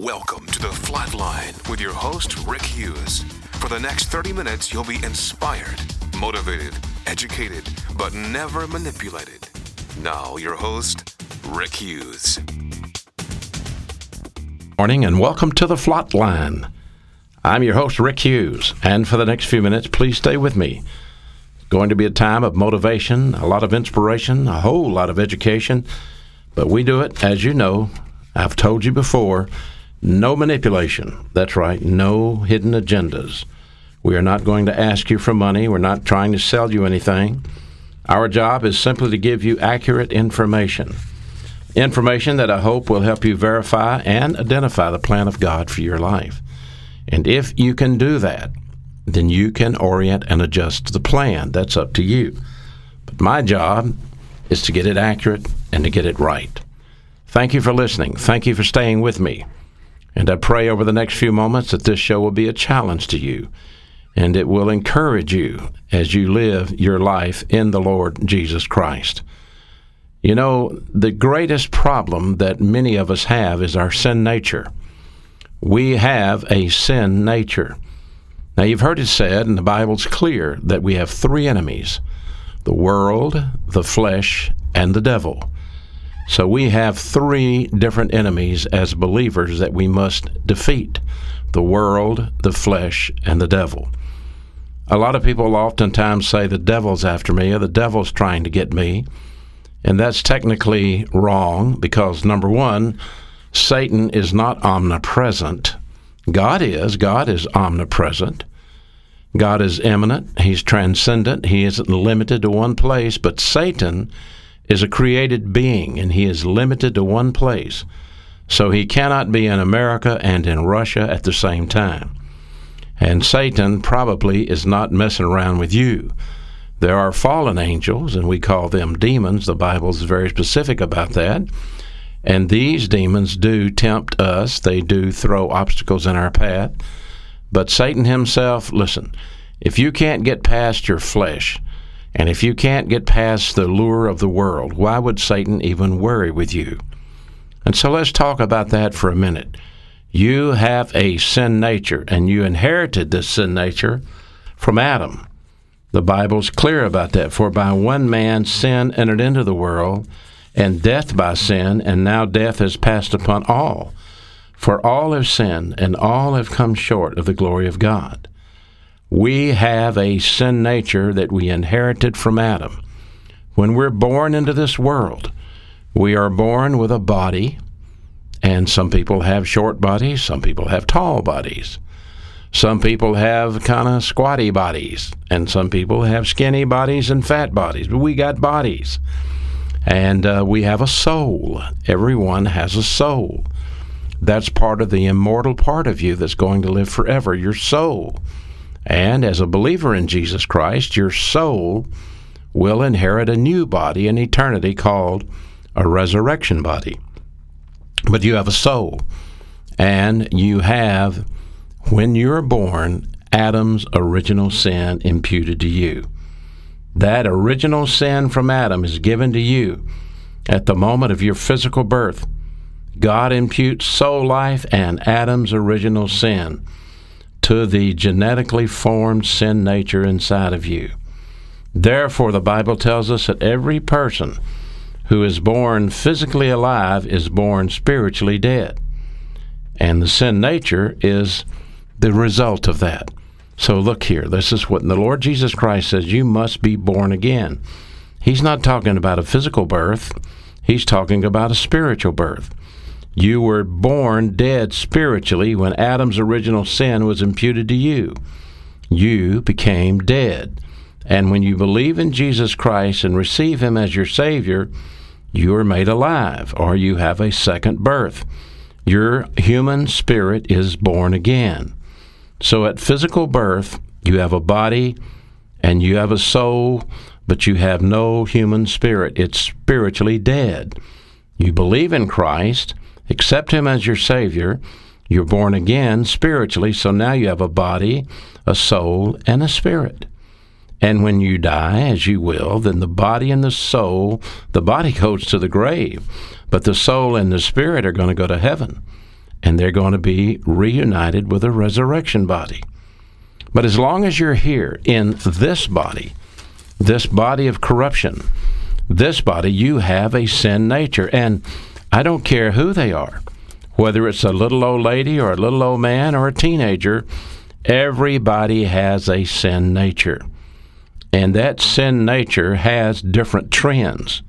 Welcome to the Flatline with your host, Rick Hughes. For the next 30 minutes, you'll be inspired, motivated, educated, but never manipulated. Now, your host, Rick Hughes. Morning and welcome to the Flatline. I'm your host, Rick Hughes, and for the next few minutes, please stay with me. It's going to be a time of motivation, a lot of inspiration, a whole lot of education, but we do it, as you know, I've told you before, no manipulation. That's right, no hidden agendas. We are not going to ask you for money. We're not trying to sell you anything. Our job is simply to give you accurate information. Information that I hope will help you verify and identify the plan of God for your life. And if you can do that, then you can orient and adjust the plan. That's up to you. But my job is to get it accurate and to get it right. Thank you for listening. Thank you for staying with me. And I pray over the next few moments that this show will be a challenge to you and it will encourage you as you live your life in the Lord Jesus Christ. You know, the greatest problem that many of us have is our sin nature. We have a sin nature. Now, you've heard it said, and the Bible's clear, that we have three enemies the world, the flesh, and the devil. So we have three different enemies as believers that we must defeat the world, the flesh, and the devil. A lot of people oftentimes say the devil's after me or the devil's trying to get me. And that's technically wrong because, number one, Satan is not omnipresent. God is. God is omnipresent. God is immanent. He's transcendent. He isn't limited to one place. But Satan is a created being and he is limited to one place. So he cannot be in America and in Russia at the same time. And Satan probably is not messing around with you. There are fallen angels, and we call them demons. The Bible is very specific about that. And these demons do tempt us, they do throw obstacles in our path. But Satan himself, listen, if you can't get past your flesh, and if you can't get past the lure of the world, why would Satan even worry with you? And so let's talk about that for a minute. You have a sin nature, and you inherited this sin nature from Adam. The Bible's clear about that. For by one man sin entered into the world, and death by sin, and now death has passed upon all. For all have sinned, and all have come short of the glory of God. We have a sin nature that we inherited from Adam. When we're born into this world, we are born with a body, and some people have short bodies, some people have tall bodies. Some people have kind of squatty bodies, and some people have skinny bodies and fat bodies, but we got bodies. And uh, we have a soul. Everyone has a soul. That's part of the immortal part of you that's going to live forever, your soul. And as a believer in Jesus Christ, your soul will inherit a new body in eternity called a resurrection body. But you have a soul, and you have, when you're born, Adam's original sin imputed to you. That original sin from Adam is given to you at the moment of your physical birth. God imputes soul life and Adam's original sin to the genetically formed sin nature inside of you. Therefore, the Bible tells us that every person who is born physically alive is born spiritually dead. And the sin nature is the result of that. So, look here. This is what the Lord Jesus Christ says you must be born again. He's not talking about a physical birth, He's talking about a spiritual birth. You were born dead spiritually when Adam's original sin was imputed to you. You became dead. And when you believe in Jesus Christ and receive Him as your Savior, you are made alive, or you have a second birth. Your human spirit is born again. So at physical birth, you have a body and you have a soul, but you have no human spirit. It's spiritually dead. You believe in Christ accept Him as your Savior, you're born again spiritually, so now you have a body, a soul, and a spirit. And when you die, as you will, then the body and the soul, the body goes to the grave, but the soul and the spirit are going to go to heaven. and they're going to be reunited with a resurrection body. But as long as you're here in this body, this body of corruption, this body, you have a sin nature. And I don't care who they are, whether it's a little old lady or a little old man or a teenager, everybody has a sin nature. And that sin nature has different trends,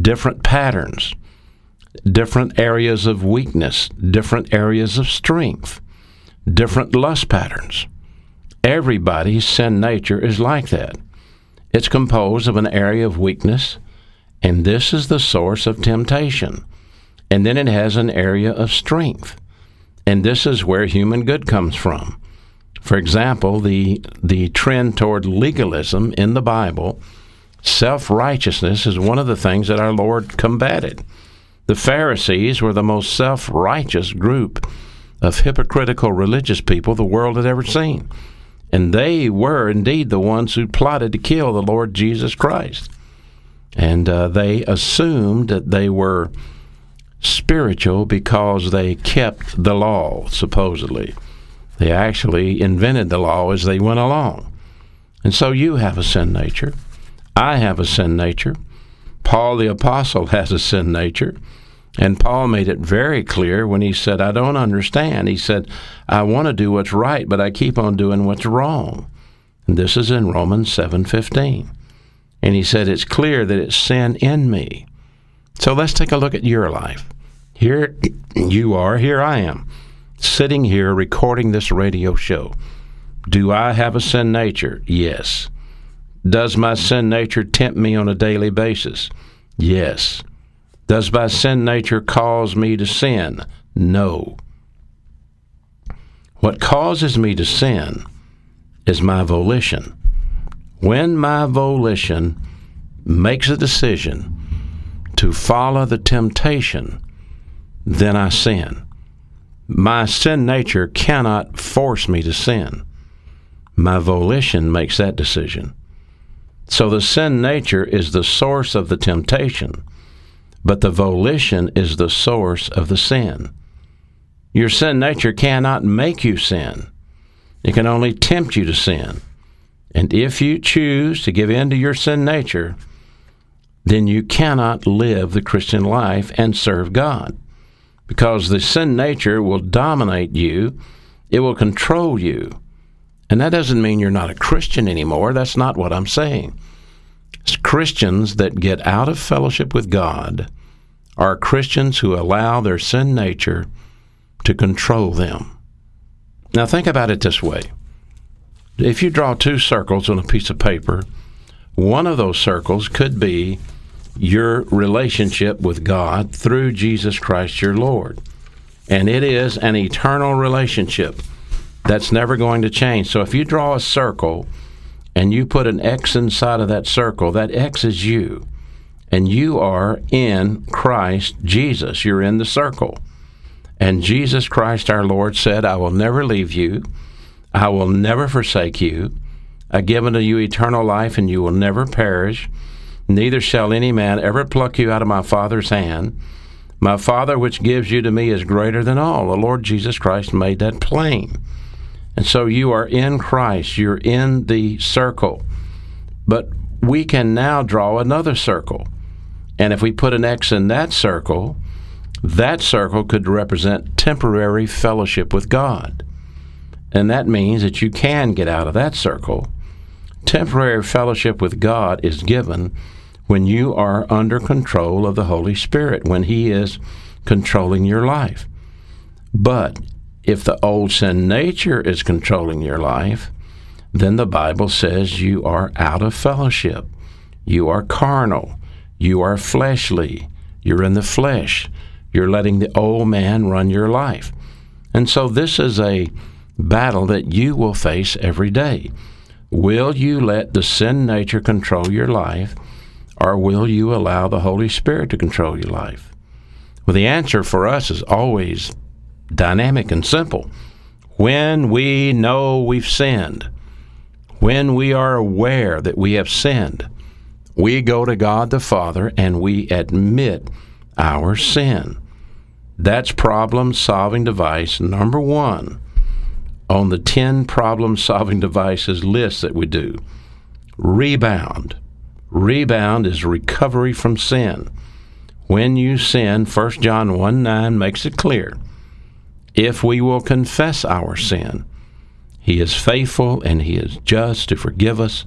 different patterns, different areas of weakness, different areas of strength, different lust patterns. Everybody's sin nature is like that. It's composed of an area of weakness, and this is the source of temptation. And then it has an area of strength, and this is where human good comes from. For example, the, the trend toward legalism in the Bible, self righteousness is one of the things that our Lord combated. The Pharisees were the most self righteous group of hypocritical religious people the world had ever seen. And they were indeed the ones who plotted to kill the Lord Jesus Christ. And uh, they assumed that they were spiritual because they kept the law, supposedly. They actually invented the law as they went along. And so you have a sin nature. I have a sin nature. Paul the Apostle has a sin nature. And Paul made it very clear when he said, I don't understand. He said, I want to do what's right, but I keep on doing what's wrong. And this is in Romans 7:15. And he said, it's clear that it's sin in me. So let's take a look at your life. Here you are, here I am sitting here recording this radio show. Do I have a sin nature? Yes. Does my sin nature tempt me on a daily basis? Yes. Does my sin nature cause me to sin? No. What causes me to sin is my volition. When my volition makes a decision to follow the temptation, then I sin. My sin nature cannot force me to sin. My volition makes that decision. So the sin nature is the source of the temptation, but the volition is the source of the sin. Your sin nature cannot make you sin. It can only tempt you to sin. And if you choose to give in to your sin nature, then you cannot live the Christian life and serve God because the sin nature will dominate you, it will control you. And that doesn't mean you're not a Christian anymore. That's not what I'm saying. It's Christians that get out of fellowship with God are Christians who allow their sin nature to control them. Now, think about it this way if you draw two circles on a piece of paper, one of those circles could be your relationship with God through Jesus Christ your Lord. And it is an eternal relationship that's never going to change. So if you draw a circle and you put an X inside of that circle, that X is you. And you are in Christ Jesus. You're in the circle. And Jesus Christ our Lord said, I will never leave you. I will never forsake you. I give unto you eternal life, and you will never perish Neither shall any man ever pluck you out of my Father's hand. My Father, which gives you to me, is greater than all. The Lord Jesus Christ made that plain. And so you are in Christ, you're in the circle. But we can now draw another circle. And if we put an X in that circle, that circle could represent temporary fellowship with God. And that means that you can get out of that circle. Temporary fellowship with God is given when you are under control of the Holy Spirit, when He is controlling your life. But if the old sin nature is controlling your life, then the Bible says you are out of fellowship. You are carnal. You are fleshly. You're in the flesh. You're letting the old man run your life. And so this is a battle that you will face every day. Will you let the sin nature control your life? or will you allow the Holy Spirit to control your life? Well, the answer for us is always dynamic and simple. When we know we've sinned, when we are aware that we have sinned, we go to God the Father and we admit our sin. That's problem solving device number one on the 10 problem solving devices list that we do. Rebound. Rebound is recovery from sin. When you sin, 1 John 1 9 makes it clear. If we will confess our sin, He is faithful and He is just to forgive us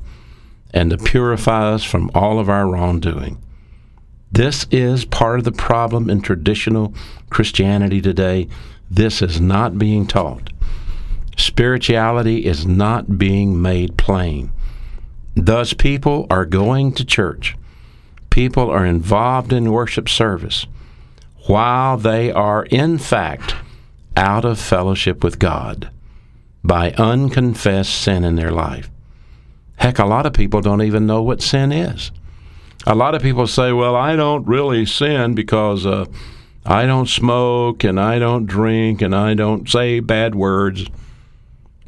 and to purify us from all of our wrongdoing. This is part of the problem in traditional Christianity today. This is not being taught. Spirituality is not being made plain. Thus, people are going to church. People are involved in worship service while they are, in fact, out of fellowship with God by unconfessed sin in their life. Heck, a lot of people don't even know what sin is. A lot of people say, well, I don't really sin because uh, I don't smoke and I don't drink and I don't say bad words.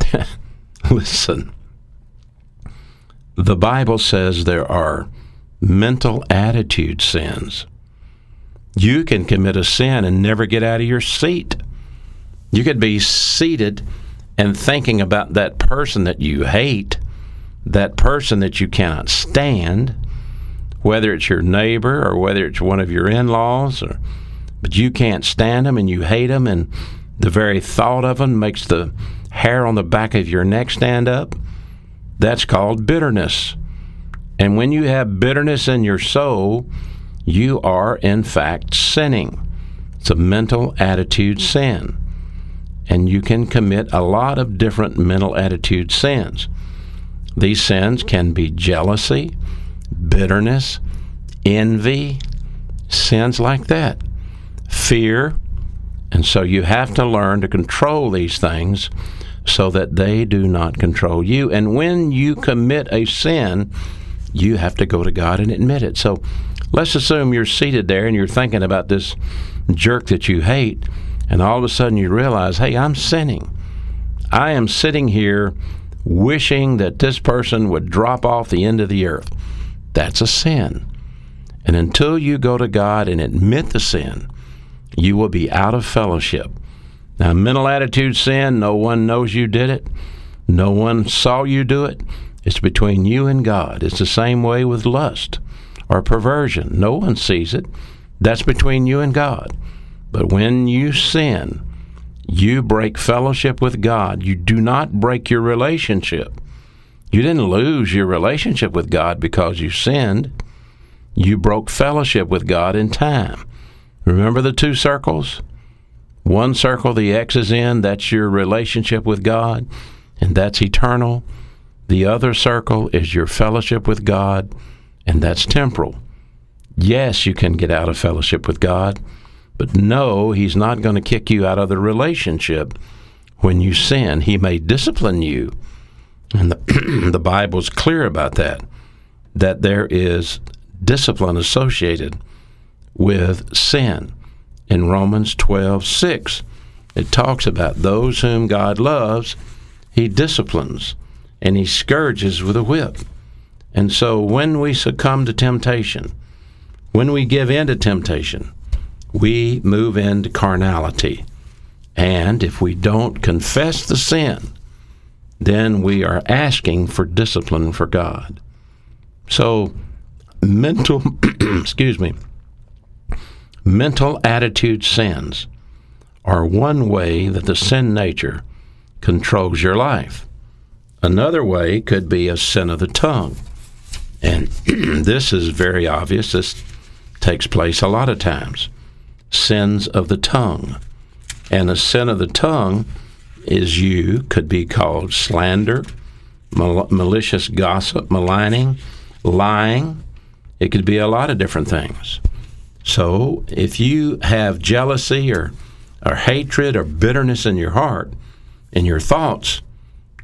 Listen, the Bible says there are mental attitude sins. You can commit a sin and never get out of your seat. You could be seated and thinking about that person that you hate, that person that you cannot stand, whether it's your neighbor or whether it's one of your in-laws or but you can't stand them and you hate them and the very thought of them makes the hair on the back of your neck stand up that's called bitterness. And when you have bitterness in your soul you are in fact sinning. It's a mental attitude sin. And you can commit a lot of different mental attitude sins. These sins can be jealousy bitterness, envy, sins like that, fear. And so you have to learn to control these things so that they do not control you. And when you commit a sin, you have to go to God and admit it. So let's assume you're seated there and you're thinking about this jerk that you hate, and all of a sudden you realize, hey, I'm sinning. I am sitting here wishing that this person would drop off the end of the earth. That's a sin. And until you go to God and admit the sin, you will be out of fellowship. Now, mental attitude sin, no one knows you did it, no one saw you do it. It's between you and God. It's the same way with lust or perversion. No one sees it. That's between you and God. But when you sin, you break fellowship with God. You do not break your relationship. You didn't lose your relationship with God because you sinned. You broke fellowship with God in time. Remember the two circles? One circle the X is in, that's your relationship with God, and that's eternal. The other circle is your fellowship with God, and that's temporal. Yes, you can get out of fellowship with God, but no, He's not going to kick you out of the relationship when you sin. He may discipline you and the, the Bible's clear about that, that there is discipline associated with sin. In Romans 12 6, it talks about those whom God loves, he disciplines and he scourges with a whip. And so when we succumb to temptation, when we give in to temptation, we move into carnality. And if we don't confess the sin, then we are asking for discipline for God. So, mental, excuse me, mental attitude sins are one way that the sin nature controls your life. Another way could be a sin of the tongue. And this is very obvious. This takes place a lot of times. Sins of the tongue. And a sin of the tongue is you could be called slander, mal- malicious gossip, maligning, lying. It could be a lot of different things. So if you have jealousy or, or hatred or bitterness in your heart, in your thoughts,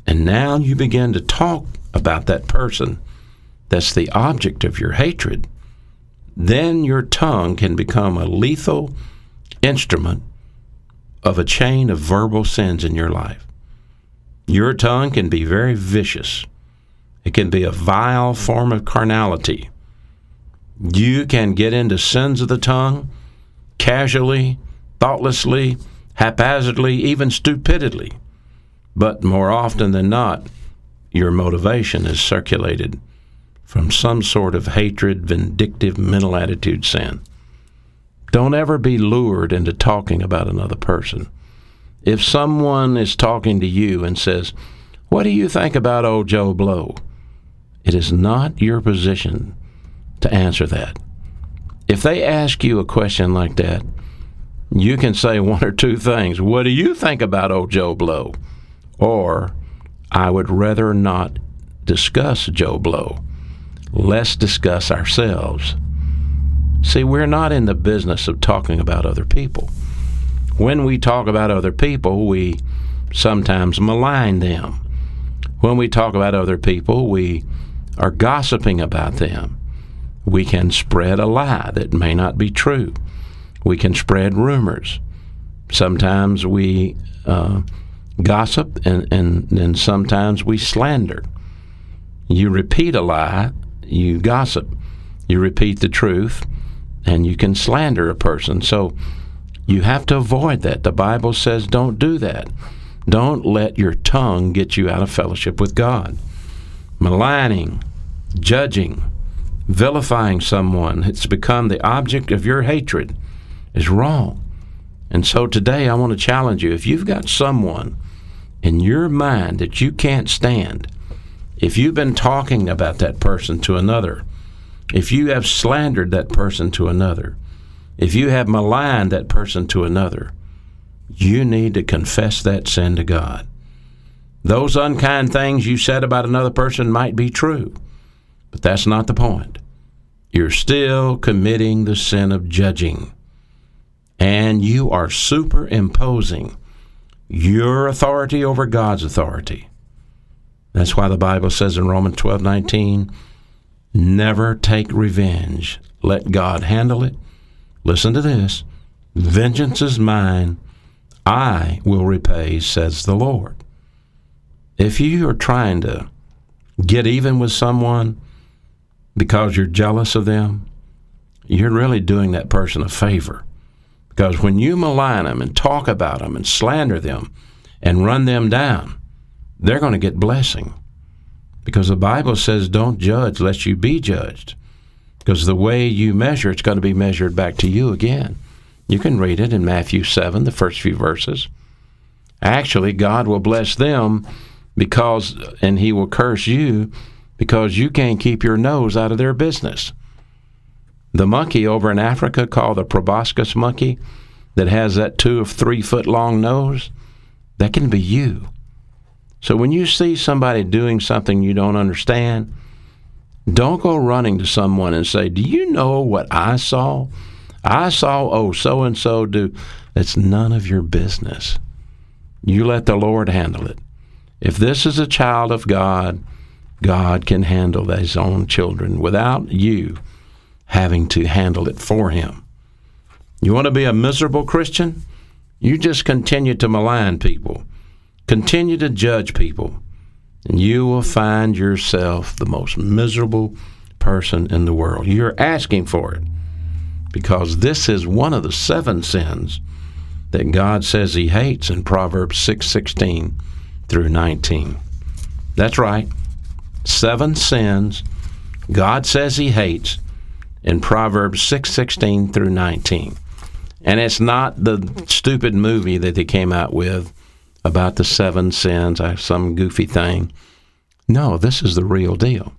and now you begin to talk about that person that's the object of your hatred, then your tongue can become a lethal instrument of a chain of verbal sins in your life. Your tongue can be very vicious. It can be a vile form of carnality. You can get into sins of the tongue casually, thoughtlessly, haphazardly, even stupidly. But more often than not, your motivation is circulated from some sort of hatred, vindictive mental attitude sin. Don't ever be lured into talking about another person. If someone is talking to you and says, What do you think about old Joe Blow? It is not your position to answer that. If they ask you a question like that, you can say one or two things. What do you think about old Joe Blow? Or, I would rather not discuss Joe Blow. Let's discuss ourselves. See, we're not in the business of talking about other people. When we talk about other people, we sometimes malign them. When we talk about other people, we are gossiping about them. We can spread a lie that may not be true. We can spread rumors. Sometimes we uh, gossip, and, and then sometimes we slander. You repeat a lie, you gossip. You repeat the truth, and you can slander a person. So you have to avoid that. The Bible says don't do that. Don't let your tongue get you out of fellowship with God. Maligning, judging, vilifying someone, it's become the object of your hatred, is wrong. And so today I want to challenge you if you've got someone in your mind that you can't stand, if you've been talking about that person to another, if you have slandered that person to another, if you have maligned that person to another, you need to confess that sin to God. Those unkind things you said about another person might be true, but that's not the point. You're still committing the sin of judging, and you are superimposing your authority over God's authority. That's why the Bible says in Romans 12 19, never take revenge. Let God handle it. Listen to this vengeance is mine, I will repay, says the Lord. If you are trying to get even with someone because you're jealous of them, you're really doing that person a favor. Because when you malign them and talk about them and slander them and run them down, they're going to get blessing. Because the Bible says, don't judge lest you be judged. Because the way you measure, it's going to be measured back to you again. You can read it in Matthew 7, the first few verses. Actually, God will bless them because, and He will curse you because you can't keep your nose out of their business. The monkey over in Africa called the proboscis monkey that has that two or three foot long nose, that can be you. So when you see somebody doing something you don't understand, don't go running to someone and say, Do you know what I saw? I saw, oh, so and so do. It's none of your business. You let the Lord handle it. If this is a child of God, God can handle his own children without you having to handle it for him. You want to be a miserable Christian? You just continue to malign people, continue to judge people, and you will find yourself the most miserable person in the world. You're asking for it because this is one of the seven sins that God says he hates in Proverbs 6:16 through 19. That's right. Seven sins God says he hates in Proverbs 6:16 through 19. And it's not the stupid movie that they came out with about the seven sins, uh, some goofy thing. No, this is the real deal.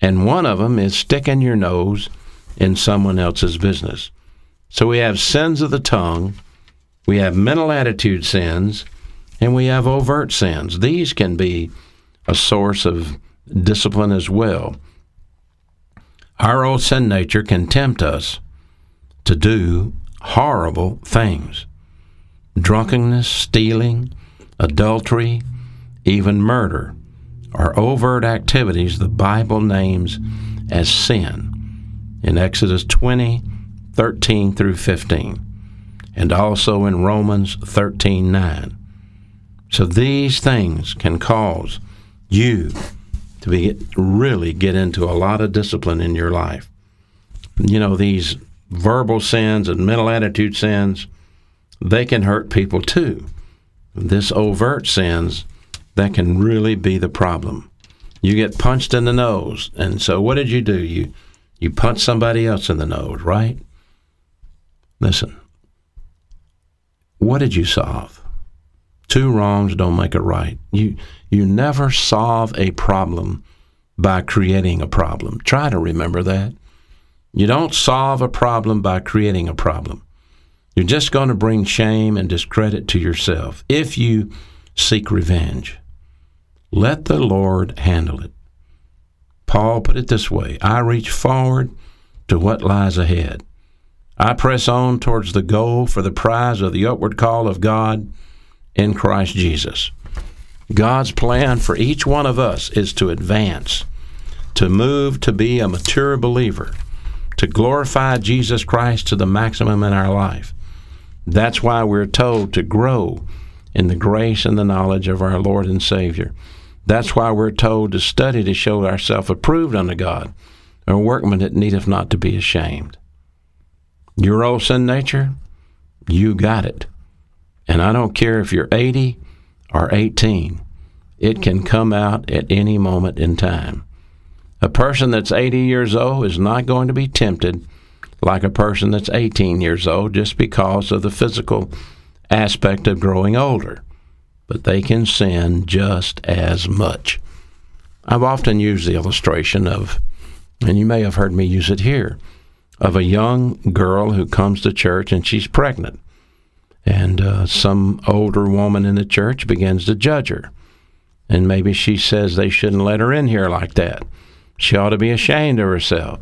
And one of them is sticking your nose in someone else's business. So we have sins of the tongue, we have mental attitude sins, and we have overt sins. These can be a source of discipline as well. Our old sin nature can tempt us to do horrible things drunkenness, stealing, adultery, even murder are overt activities the Bible names as sin in Exodus 20, 13 through 15, and also in Romans 13, 9. So these things can cause you to be really get into a lot of discipline in your life. You know, these verbal sins and mental attitude sins, they can hurt people too. This overt sins, that can really be the problem. You get punched in the nose, and so what did you do? You you punch somebody else in the nose, right? Listen. What did you solve? Two wrongs don't make a right. You you never solve a problem by creating a problem. Try to remember that. You don't solve a problem by creating a problem. You're just going to bring shame and discredit to yourself if you seek revenge. Let the Lord handle it. Paul put it this way I reach forward to what lies ahead. I press on towards the goal for the prize of the upward call of God in Christ Jesus. God's plan for each one of us is to advance, to move to be a mature believer, to glorify Jesus Christ to the maximum in our life. That's why we're told to grow in the grace and the knowledge of our Lord and Savior. That's why we're told to study to show ourselves approved unto God, a workman that needeth not to be ashamed. Your old sin nature, you got it. And I don't care if you're 80 or 18, it can come out at any moment in time. A person that's 80 years old is not going to be tempted like a person that's 18 years old just because of the physical aspect of growing older, but they can sin just as much. I've often used the illustration of, and you may have heard me use it here, of a young girl who comes to church and she's pregnant. And uh, some older woman in the church begins to judge her. And maybe she says they shouldn't let her in here like that. She ought to be ashamed of herself.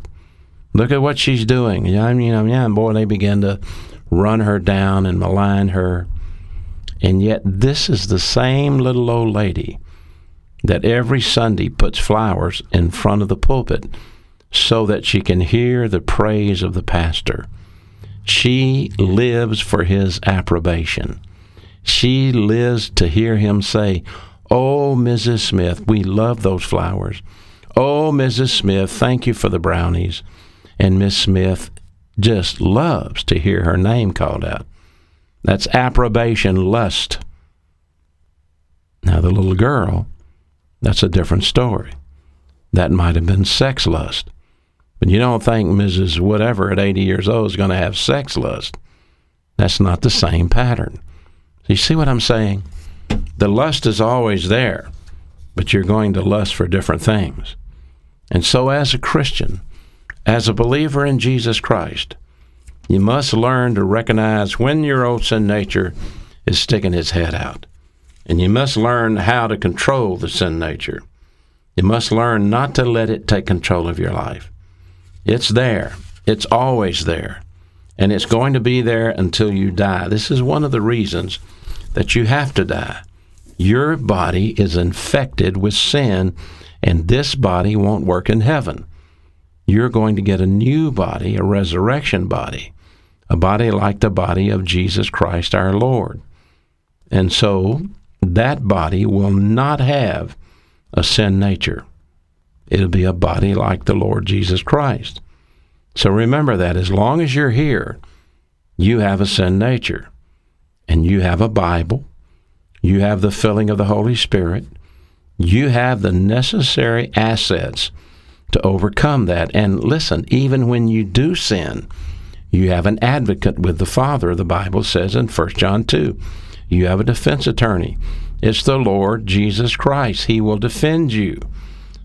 Look at what she's doing. Yeah, mean, yeah, and boy, they begin to run her down and malign her. And yet, this is the same little old lady that every Sunday puts flowers in front of the pulpit so that she can hear the praise of the pastor. She lives for his approbation. She lives to hear him say, Oh, Mrs. Smith, we love those flowers. Oh, Mrs. Smith, thank you for the brownies and Miss Smith just loves to hear her name called out. That's approbation lust. Now, the little girl, that's a different story. That might have been sex lust. But you don't think Mrs. Whatever at 80 years old is going to have sex lust. That's not the same pattern. You see what I'm saying? The lust is always there, but you're going to lust for different things. And so, as a Christian, as a believer in Jesus Christ, you must learn to recognize when your old sin nature is sticking its head out. And you must learn how to control the sin nature. You must learn not to let it take control of your life. It's there, it's always there, and it's going to be there until you die. This is one of the reasons that you have to die. Your body is infected with sin, and this body won't work in heaven you're going to get a new body, a resurrection body, a body like the body of Jesus Christ our Lord. And so that body will not have a sin nature. It'll be a body like the Lord Jesus Christ. So remember that as long as you're here, you have a sin nature. And you have a Bible. You have the filling of the Holy Spirit. You have the necessary assets to overcome that. And listen, even when you do sin, you have an advocate with the Father, the Bible says in 1 John 2. You have a defense attorney. It's the Lord Jesus Christ. He will defend you.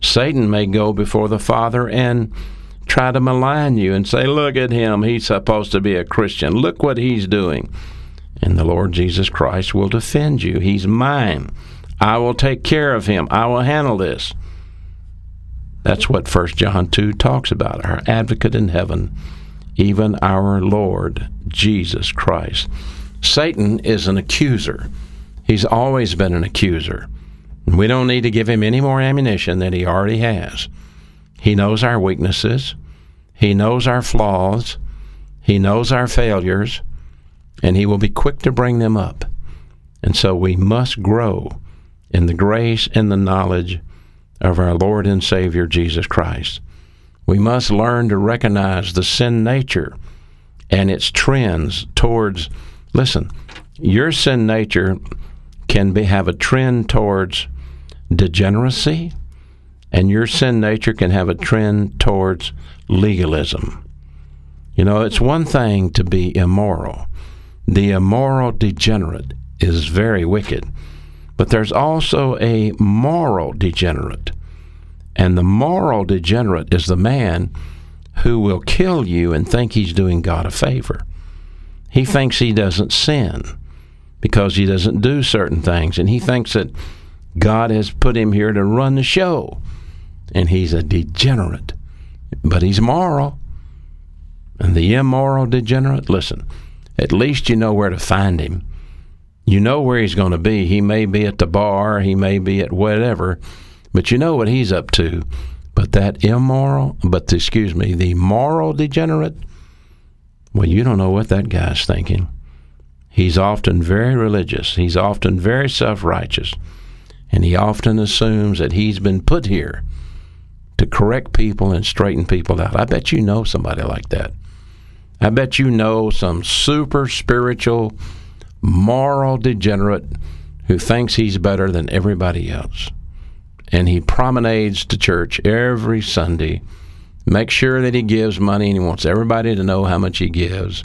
Satan may go before the Father and try to malign you and say, Look at him. He's supposed to be a Christian. Look what he's doing. And the Lord Jesus Christ will defend you. He's mine. I will take care of him. I will handle this. That's what 1 John 2 talks about our advocate in heaven, even our Lord Jesus Christ. Satan is an accuser. He's always been an accuser. We don't need to give him any more ammunition than he already has. He knows our weaknesses, he knows our flaws, he knows our failures, and he will be quick to bring them up. And so we must grow in the grace and the knowledge of our Lord and Savior Jesus Christ. We must learn to recognize the sin nature and its trends towards Listen, your sin nature can be, have a trend towards degeneracy, and your sin nature can have a trend towards legalism. You know, it's one thing to be immoral. The immoral degenerate is very wicked. But there's also a moral degenerate. And the moral degenerate is the man who will kill you and think he's doing God a favor. He thinks he doesn't sin because he doesn't do certain things. And he thinks that God has put him here to run the show. And he's a degenerate. But he's moral. And the immoral degenerate, listen, at least you know where to find him. You know where he's going to be. He may be at the bar, he may be at whatever, but you know what he's up to. But that immoral, but excuse me, the moral degenerate, well, you don't know what that guy's thinking. He's often very religious, he's often very self righteous, and he often assumes that he's been put here to correct people and straighten people out. I bet you know somebody like that. I bet you know some super spiritual, moral degenerate who thinks he's better than everybody else. And he promenades to church every Sunday, makes sure that he gives money and he wants everybody to know how much he gives.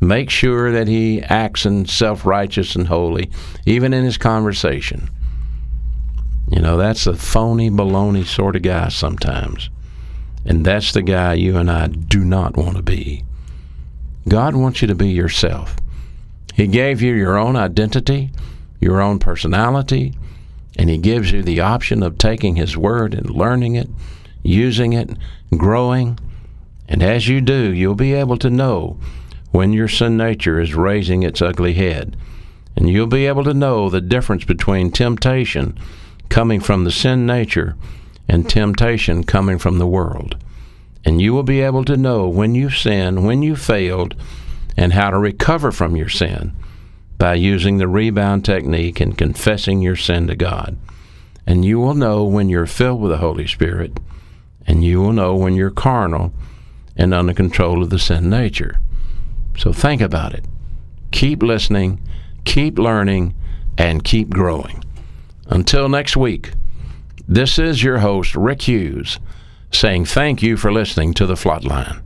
Make sure that he acts in self righteous and holy, even in his conversation. You know, that's a phony, baloney sort of guy sometimes. And that's the guy you and I do not want to be. God wants you to be yourself. He gave you your own identity, your own personality, and He gives you the option of taking His Word and learning it, using it, growing. And as you do, you'll be able to know when your sin nature is raising its ugly head. And you'll be able to know the difference between temptation coming from the sin nature and temptation coming from the world. And you will be able to know when you've sinned, when you failed, and how to recover from your sin by using the rebound technique and confessing your sin to God. And you will know when you're filled with the Holy Spirit, and you will know when you're carnal and under control of the sin nature. So think about it. Keep listening, keep learning, and keep growing. Until next week, this is your host, Rick Hughes, saying thank you for listening to The Flatline.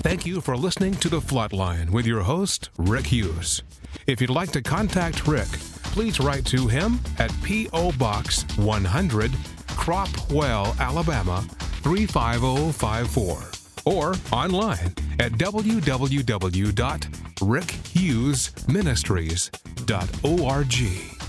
Thank you for listening to The Flatline with your host, Rick Hughes. If you'd like to contact Rick, please write to him at P.O. Box 100, Cropwell, Alabama 35054, or online at www.rickhughesministries.org.